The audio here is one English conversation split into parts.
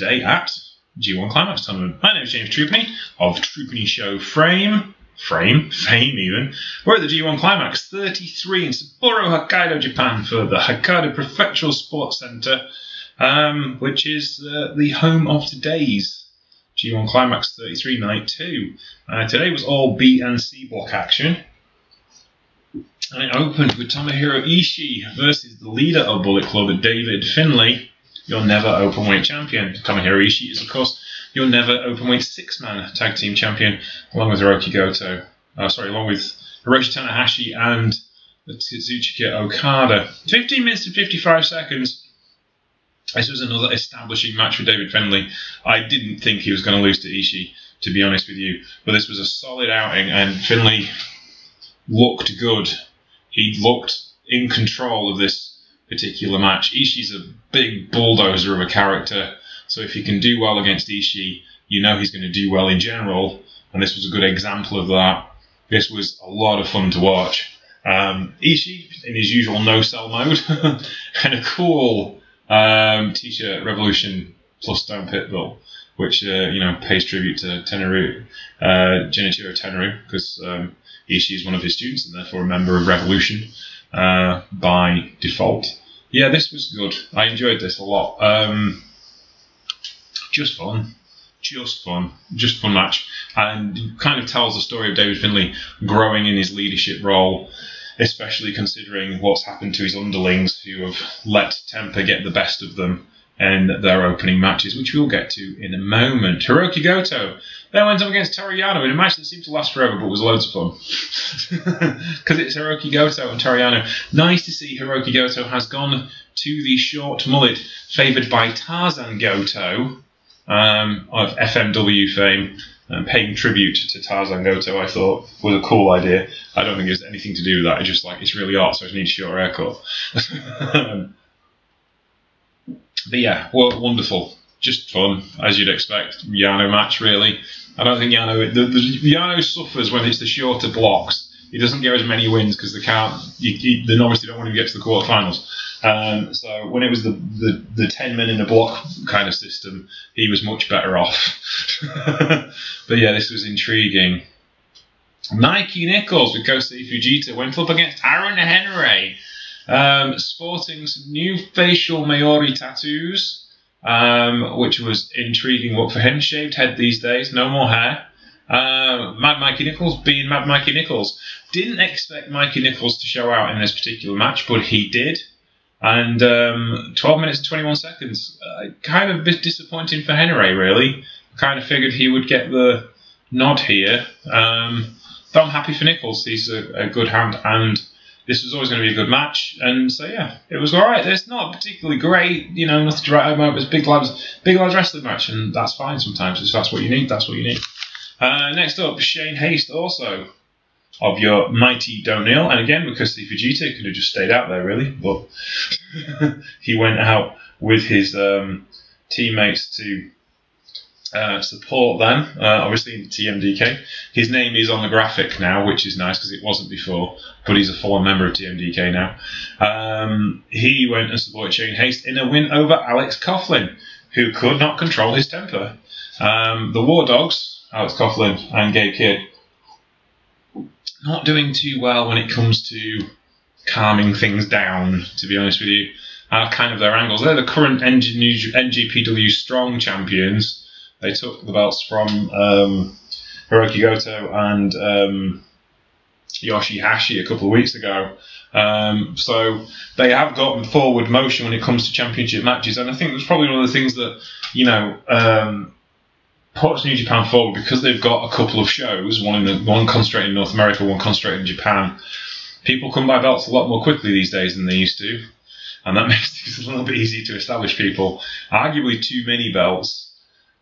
today at G1 Climax Tournament. My name is James Troopany of Troopany Show Frame, Frame, Fame even. We're at the G1 Climax 33 in Sapporo, Hokkaido, Japan for the Hokkaido Prefectural Sports Center, um, which is uh, the home of today's G1 Climax 33 Night 2. Uh, today was all B and C block action. And it opened with Tomohiro Ishii versus the leader of Bullet Club, David Finlay, your never openweight champion. Tomohiro Ishii is, of course, your never openweight six man tag team champion, along with Hirooki Goto. Uh, sorry, along with Hiroshi Tanahashi and Kazuchika Okada. 15 minutes and 55 seconds. This was another establishing match for David Finlay. I didn't think he was going to lose to Ishii, to be honest with you, but this was a solid outing, and Finlay looked good. He looked in control of this particular match. Ishii's a big bulldozer of a character, so if he can do well against Ishii, you know he's going to do well in general, and this was a good example of that. This was a lot of fun to watch. Um, Ishii, in his usual no sell mode, had a cool um, t-shirt Revolution plus Stone Pitbull, which uh, you know pays tribute to Tenryu, uh, Genichiro Tenryu, because um, Ishii is one of his students and therefore a member of Revolution uh, by default. Yeah, this was good. I enjoyed this a lot. Um, just fun. Just fun. Just fun match. And it kind of tells the story of David Finlay growing in his leadership role, especially considering what's happened to his underlings who have let temper get the best of them in their opening matches, which we'll get to in a moment. Hirooki Goto then went up against Toru Yano in a match that seemed to last forever but was loads of fun. Because it's Hirooki Goto and Toru Yano. Nice to see Hirooki Goto has gone to the short mullet favoured by Tarzan Goto um, of FMW fame. Um, paying tribute to Tarzan Goto, I thought was a cool idea. I don't think it anything to do with that. I just like it's really hot, so I just need a short haircut. um, but yeah, well, wonderful. Just fun, as you'd expect. Yano match, really. I don't think Yano. The, the, Yano suffers when it's the shorter blocks. He doesn't get as many wins because they can't. You, you, they obviously don't want him to get to the quarterfinals. Um, so when it was the, the, the 10 men in a block kind of system, he was much better off. but yeah, this was intriguing. Mikey Nicholls with Kosei Fujita went up against Aaron Henry, um, sporting some new facial Maori tattoos um, which was intriguing look for him. Shaved head these days, no more hair. Uh, Mad Mikey Nicholls being Mad Mikey Nicholls. Didn't expect Mikey Nicholls to show out in this particular match, but he did. And um, 12 minutes and 21 seconds. Uh, kind of a bit disappointing for Henry, really. Kind of figured he would get the nod here. Um, but I'm happy for Nicholls. He's a, a good hand and this was always going to be a good match. And so yeah, it was all right. It's not particularly great, you know, nothing to write home about. Big lads, big lads wrestling match, and that's fine sometimes. If that's what you need, that's what you need. Uh, next up, Shane Haste also of your mighty Don't Kneel, and again because the Fujita could have just stayed out there really, but he went out with his um, teammates to uh, support them, uh, obviously TMDK. His name is on the graphic now, which is nice because it wasn't before, but he's a former member of TMDK now. Um, he went and supported Shane Haste in a win over Alex Coughlin, who could not control his temper. Um, the War Dogs, Alex Coughlin and Gabe Kidd, not doing too well when it comes to calming things down, to be honest with you. Kind of their angles. They're the current NJPW Strong champions they took the belts from um, Hirooki Goto and um, Yoshihashi a couple of weeks ago. Um, so they have gotten forward motion when it comes to championship matches, and I think that's probably one of the things that you know um, puts New Japan forward because they've got a couple of shows, one in the, one concentrated in North America, one concentrated in Japan. People come by belts a lot more quickly these days than they used to, and that makes it a little bit easier to establish people. Arguably, too many belts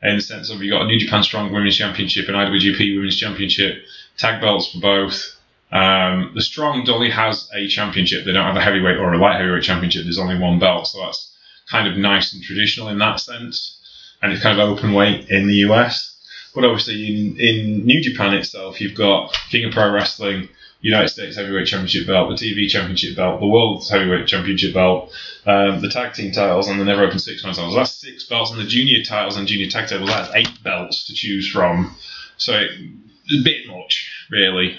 in the sense of you've got a New Japan Strong Women's Championship and IWGP Women's Championship, tag belts for both. Um, the Strong Dolly has a championship. They don't have a heavyweight or a light heavyweight championship. There's only one belt, so that's kind of nice and traditional in that sense. And it's kind of open weight in the US. But obviously, in, in New Japan itself, you've got King of Pro Wrestling, United States Heavyweight Championship belt, the TV Championship belt, the World Heavyweight Championship belt, um, the tag team titles, and the Never Open Six Man titles. That's six belts, and the junior titles and junior tag tables. That's eight belts to choose from. So a bit much, really.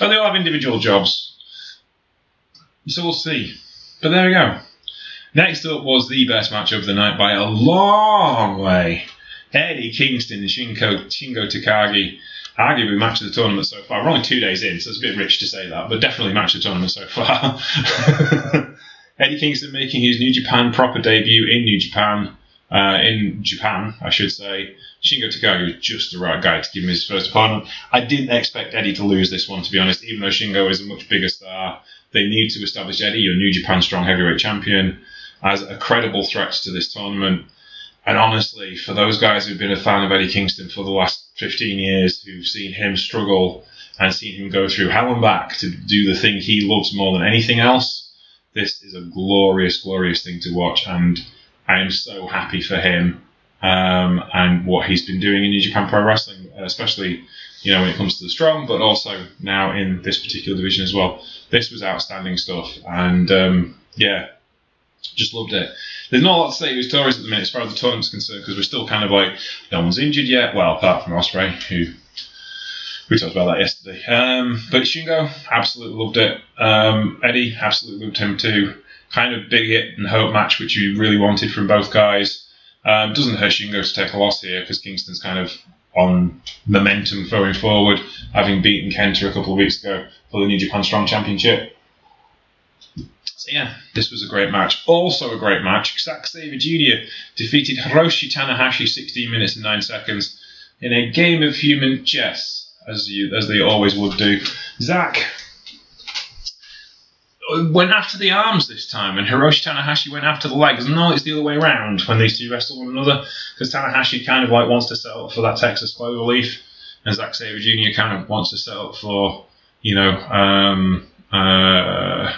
But they all have individual jobs. So we'll see. But there we go. Next up was the best match of the night by a long way. Eddie Kingston and Shingo, Shingo Takagi arguably match of the tournament so far. We're only two days in, so it's a bit rich to say that, but definitely match of the tournament so far. Eddie Kingston making his New Japan proper debut in New Japan, uh, in Japan, I should say. Shingo Takagi was just the right guy to give him his first opponent. I didn't expect Eddie to lose this one, to be honest, even though Shingo is a much bigger star. They need to establish Eddie, your New Japan strong heavyweight champion, as a credible threat to this tournament. And honestly, for those guys who've been a fan of Eddie Kingston for the last 15 years, who've seen him struggle and seen him go through hell and back to do the thing he loves more than anything else, this is a glorious, glorious thing to watch. And I am so happy for him um, and what he's been doing in New Japan Pro Wrestling, especially you know when it comes to the strong, but also now in this particular division as well. This was outstanding stuff, and um, yeah, just loved it. There's not a lot to say to stories at the minute as far as the tournament's concerned because we're still kind of like no one's injured yet. Well, apart from Ospreay, who we talked about that yesterday. Um, but Shingo, absolutely loved it. Um, Eddie, absolutely loved him too. Kind of big hit and hope match, which we really wanted from both guys. Um, doesn't hurt Shingo to take a loss here because Kingston's kind of on momentum going forward, having beaten Kenta a couple of weeks ago for the New Japan Strong Championship. So yeah, this was a great match. Also a great match. Zack Sabre Jr. defeated Hiroshi Tanahashi 16 minutes and 9 seconds in a game of human chess, as you as they always would do. Zack went after the arms this time, and Hiroshi Tanahashi went after the legs. No, it's the other way around when these two wrestle one another, because Tanahashi kind of like wants to set up for that Texas clover leaf, and Zack Sabre Jr. kind of wants to set up for, you know, um, uh,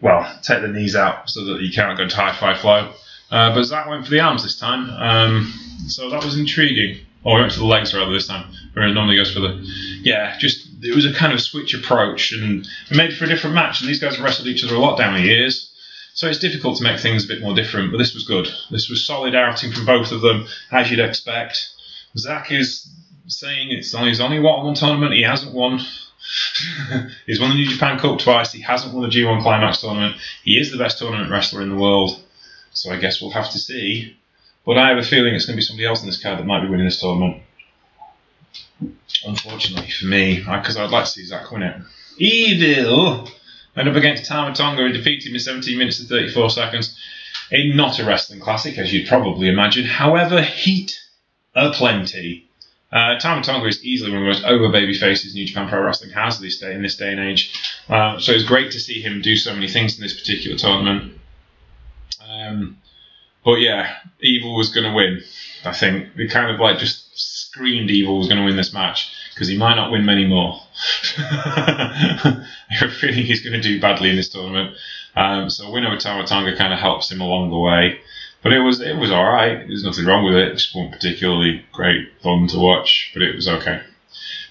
well, take the knees out so that you can't go to High Fly Flow. Uh, but Zack went for the arms this time, um, so that was intriguing. Or he went for the legs rather this time, whereas normally goes for the. Yeah, just it was a kind of switch approach and made for a different match. And these guys wrestled each other a lot down the years, so it's difficult to make things a bit more different. But this was good. This was solid outing from both of them, as you'd expect. Zack is saying it's only, he's only one tournament. He hasn't won he's won the New Japan Cup twice. He hasn't won the G1 Climax tournament. He is the best tournament wrestler in the world. So I guess we'll have to see. But I have a feeling it's going to be somebody else in this card that might be winning this tournament. Unfortunately for me, because I'd like to see Zack win it. Evil went up against Tama Tonga and defeated him in 17 minutes and 34 seconds. A not a wrestling classic, as you'd probably imagine. However, heat aplenty. Uh, Tama Tonga is easily one of the most over baby faces New Japan Pro Wrestling has this day in this day and age. Uh, so it's great to see him do so many things in this particular tournament. Um, but yeah, Evil was going to win. I think we kind of like just screamed Evil was going to win this match because he might not win many more. I have a feeling he's going to do badly in this tournament. Um, so a win over Tama Tonga kind of helps him along the way. But it was it was all right. There's nothing wrong with it. It just wasn't particularly great fun to watch, but it was okay.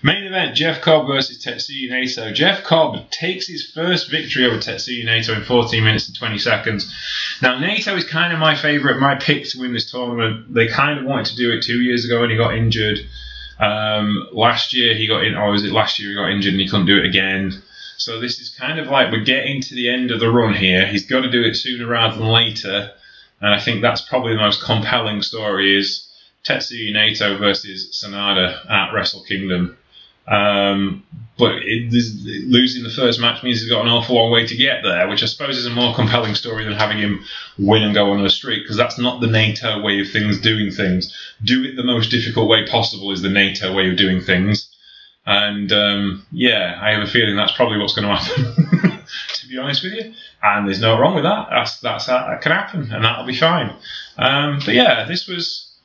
Main event: Jeff Cobb versus Tetsuya Naito. Jeff Cobb takes his first victory over Tetsuya Naito in 14 minutes and 20 seconds. Now Naito is kind of my favourite, my pick to win this tournament. They kind of wanted to do it two years ago, and he got injured. Um, last year he got in, or was it last year he got injured and he couldn't do it again. So this is kind of like we're getting to the end of the run here. He's got to do it sooner rather than later. And I think that's probably the most compelling story is Tetsuya Naito versus Sanada at Wrestle Kingdom. Um, but it, losing the first match means he's got an awful long way to get there, which I suppose is a more compelling story than having him win and go on a streak, because that's not the Naito way of things doing things. Do it the most difficult way possible is the Naito way of doing things. And um, yeah, I have a feeling that's probably what's going to happen, to be honest with you and there's no wrong with that. That's that's that can happen, and that'll be fine. Um, but yeah, this was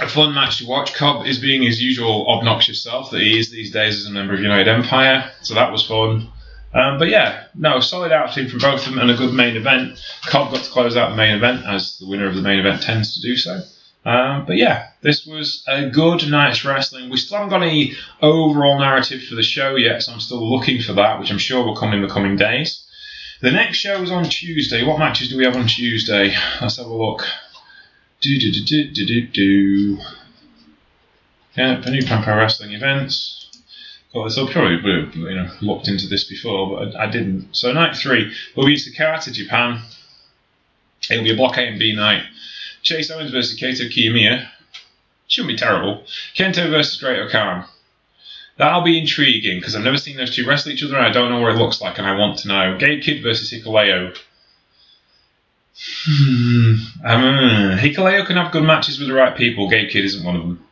a fun match to watch. Cobb is being his usual obnoxious self that he is these days as a member of United Empire, so that was fun. Um, but yeah, no, solid outing from both of them and a good main event. Cobb got to close out the main event as the winner of the main event tends to do so. Um, but yeah, this was a good night's wrestling. We still haven't got any overall narrative for the show yet, so I'm still looking for that, which I'm sure will come in the coming days. The next show is on Tuesday. What matches do we have on Tuesday? Let's have a look. Do do do do do do. Yeah, the New Pan Pro Wrestling events. Well, I've probably you know looked into this before, but I, I didn't. So night three, we'll be Sakata, Japan. It'll be a block A and B night. Chase Owens versus Kaito Kiyomiya. Shouldn't be terrible. Kenta versus Great-O-Khan. That'll be intriguing because I've never seen those two wrestle each other and I don't know what it looks like and I want to know. Gabe Kidd versus Hikuleo. Hmm. Um, Hikuleo can have good matches with the right people. Gabe Kidd isn't one of them.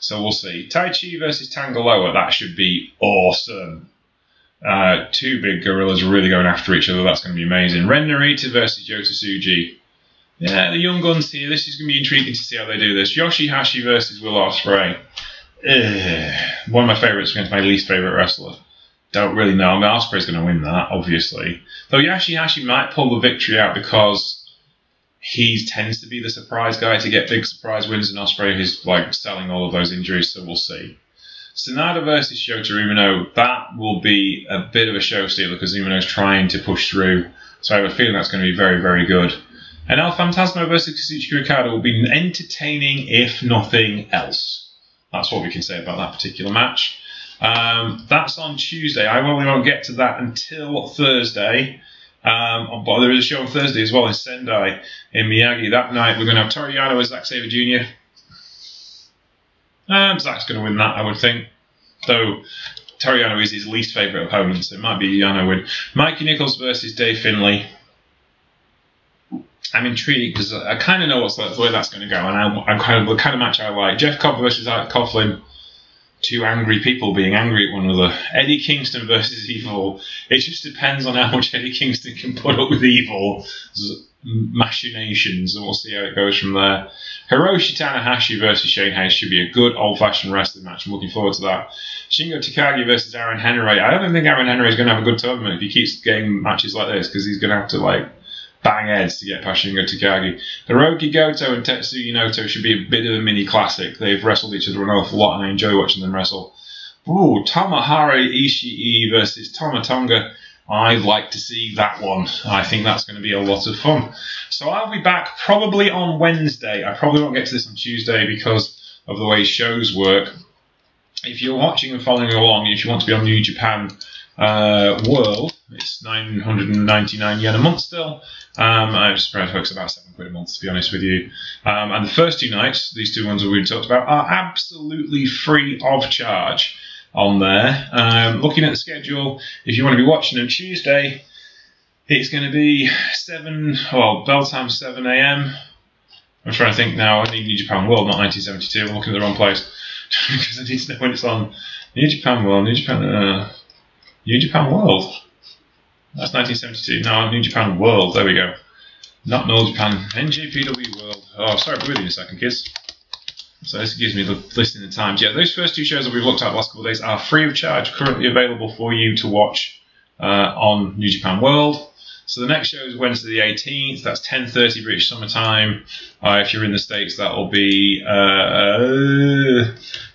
So we'll see. Taichi versus Tanga Loa. That should be awesome. Uh, two big gorillas really going after each other. That's going to be amazing. Ren Narita versus Yota Tsuji. Yeah, the young guns here. This is going to be intriguing to see how they do this. Yoshihashi versus Will Ospreay. Ugh. One of my favourites against my least favourite wrestler. Don't really know. I mean, Ospreay's going to win that, obviously. Though Yoshihashi might pull the victory out because he tends to be the surprise guy to get big surprise wins, and Ospreay is like selling all of those injuries. So we'll see. Sanada versus Shota Umino. That will be a bit of a show stealer because Umino's trying to push through. So I have a feeling that's going to be very, very good. And El Phantasmo versus Kazuchika Okada will be entertaining, if nothing else. That's what we can say about that particular match. Um, that's on Tuesday. I probably won't get to that until Thursday. Um, but there is a show on Thursday as well in Sendai in Miyagi. That night we're going to have Toru Yano as Zack Sabre Jr. Um, Zack's going to win that, I would think. Though Toru Yano is his least favourite opponent, so it might be Yano win. Mikey Nicholls versus Dave Finlay. I'm intrigued because I kind of know what's the where that's going to go, and I, am kind of the kind of match I like. Jeff Cobb versus Alex Coughlin, two angry people being angry at one another. Eddie Kingston versus Evil. It just depends on how much Eddie Kingston can put up with Evil machinations, and we'll see how it goes from there. Hiroshi Tanahashi versus Shane Haste should be a good old-fashioned wrestling match. I'm looking forward to that. Shingo Takagi versus Aaron Henry. I don't think Aaron Henry is going to have a good tournament if he keeps getting matches like this because he's going to have to like bang heads to get past Shingo Takagi. Hirooki Goto and Tetsuya Naito should be a bit of a mini classic. They've wrestled each other an awful lot, and I enjoy watching them wrestle. Ooh, Tomohiro Ishii versus Tama Tonga. I'd like to see that one. I think that's going to be a lot of fun. So I'll be back probably on Wednesday. I probably won't get to this on Tuesday because of the way shows work. If you're watching and following along, if you want to be on New Japan uh, World, it's 999 yen a month still. Um, I'm surprised folks about seven quid a month, to be honest with you. Um, and the first two nights, these two ones we've talked about, are absolutely free of charge on there. Um, looking at the schedule, if you want to be watching on Tuesday, it's going to be 7, well, bell time 7 a.m. I'm trying to think now, I need New Japan World, not 1972. I'm looking at the wrong place because I need to know when it's on. New Japan World, New Japan, uh, New Japan World. That's 1972. No, New Japan World. There we go. Not New Japan. NJPW World. Oh, sorry, be you a second, kids. So this gives me the list in the times. Yeah, those first two shows that we've looked at the last couple of days are free of charge, currently available for you to watch uh, on New Japan World. So the next show is Wednesday the 18th. That's 10:30 British Summer Time. Uh, if you're in the states, that will be uh,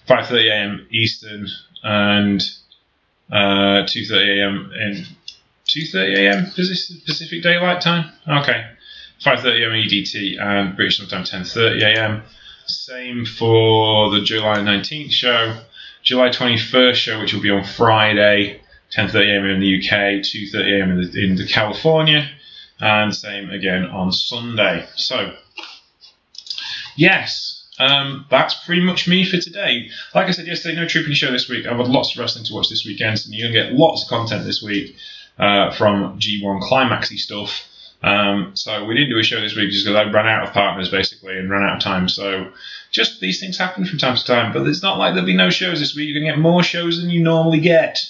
5:30 a.m. Eastern and 2:30 uh, a.m. in 2:30 a.m. Pacific Daylight Time. Okay, 5:30 a.m. EDT and British Summer Time 10:30 a.m. Same for the July 19th show. July 21st show, which will be on Friday, 10:30 a.m. in the UK, 2:30 a.m. in, the, in the California, and same again on Sunday. So, yes, um, that's pretty much me for today. Like I said yesterday, no trooping show this week. I've had lots of wrestling to watch this weekend, so you're gonna get lots of content this week uh, from G1 Climaxy stuff. Um, so we didn't do a show this week just because I ran out of partners basically and ran out of time. So just these things happen from time to time. But it's not like there'll be no shows this week. You're going to get more shows than you normally get.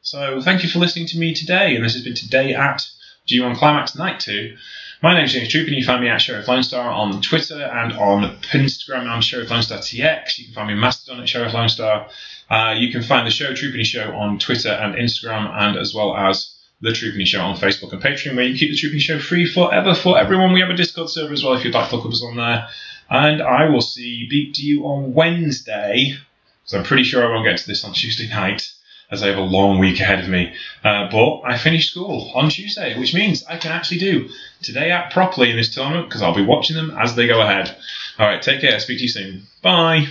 So thank you for listening to me today. And this has been today at G1 Climax Night 2. My name is James Troop, and you can find me at Sheriff Lone Star on Twitter and on Instagram. I'm Sheriff Lone Star TX. You can find me on Mastodon at Sheriff Lone Star. Uh, you can find the show Troopany Show on Twitter and Instagram, and as well as the Troopany Show on Facebook and Patreon, where you keep the Troopany Show free forever for everyone. We have a Discord server as well if you'd like to look up us on there. And I will see beat you on Wednesday, because I'm pretty sure I won't get to this on Tuesday night, as I have a long week ahead of me. Uh, but I finished school on Tuesday, which means I can actually do today act properly in this tournament, because I'll be watching them as they go ahead. All right, take care. Speak to you soon. Bye.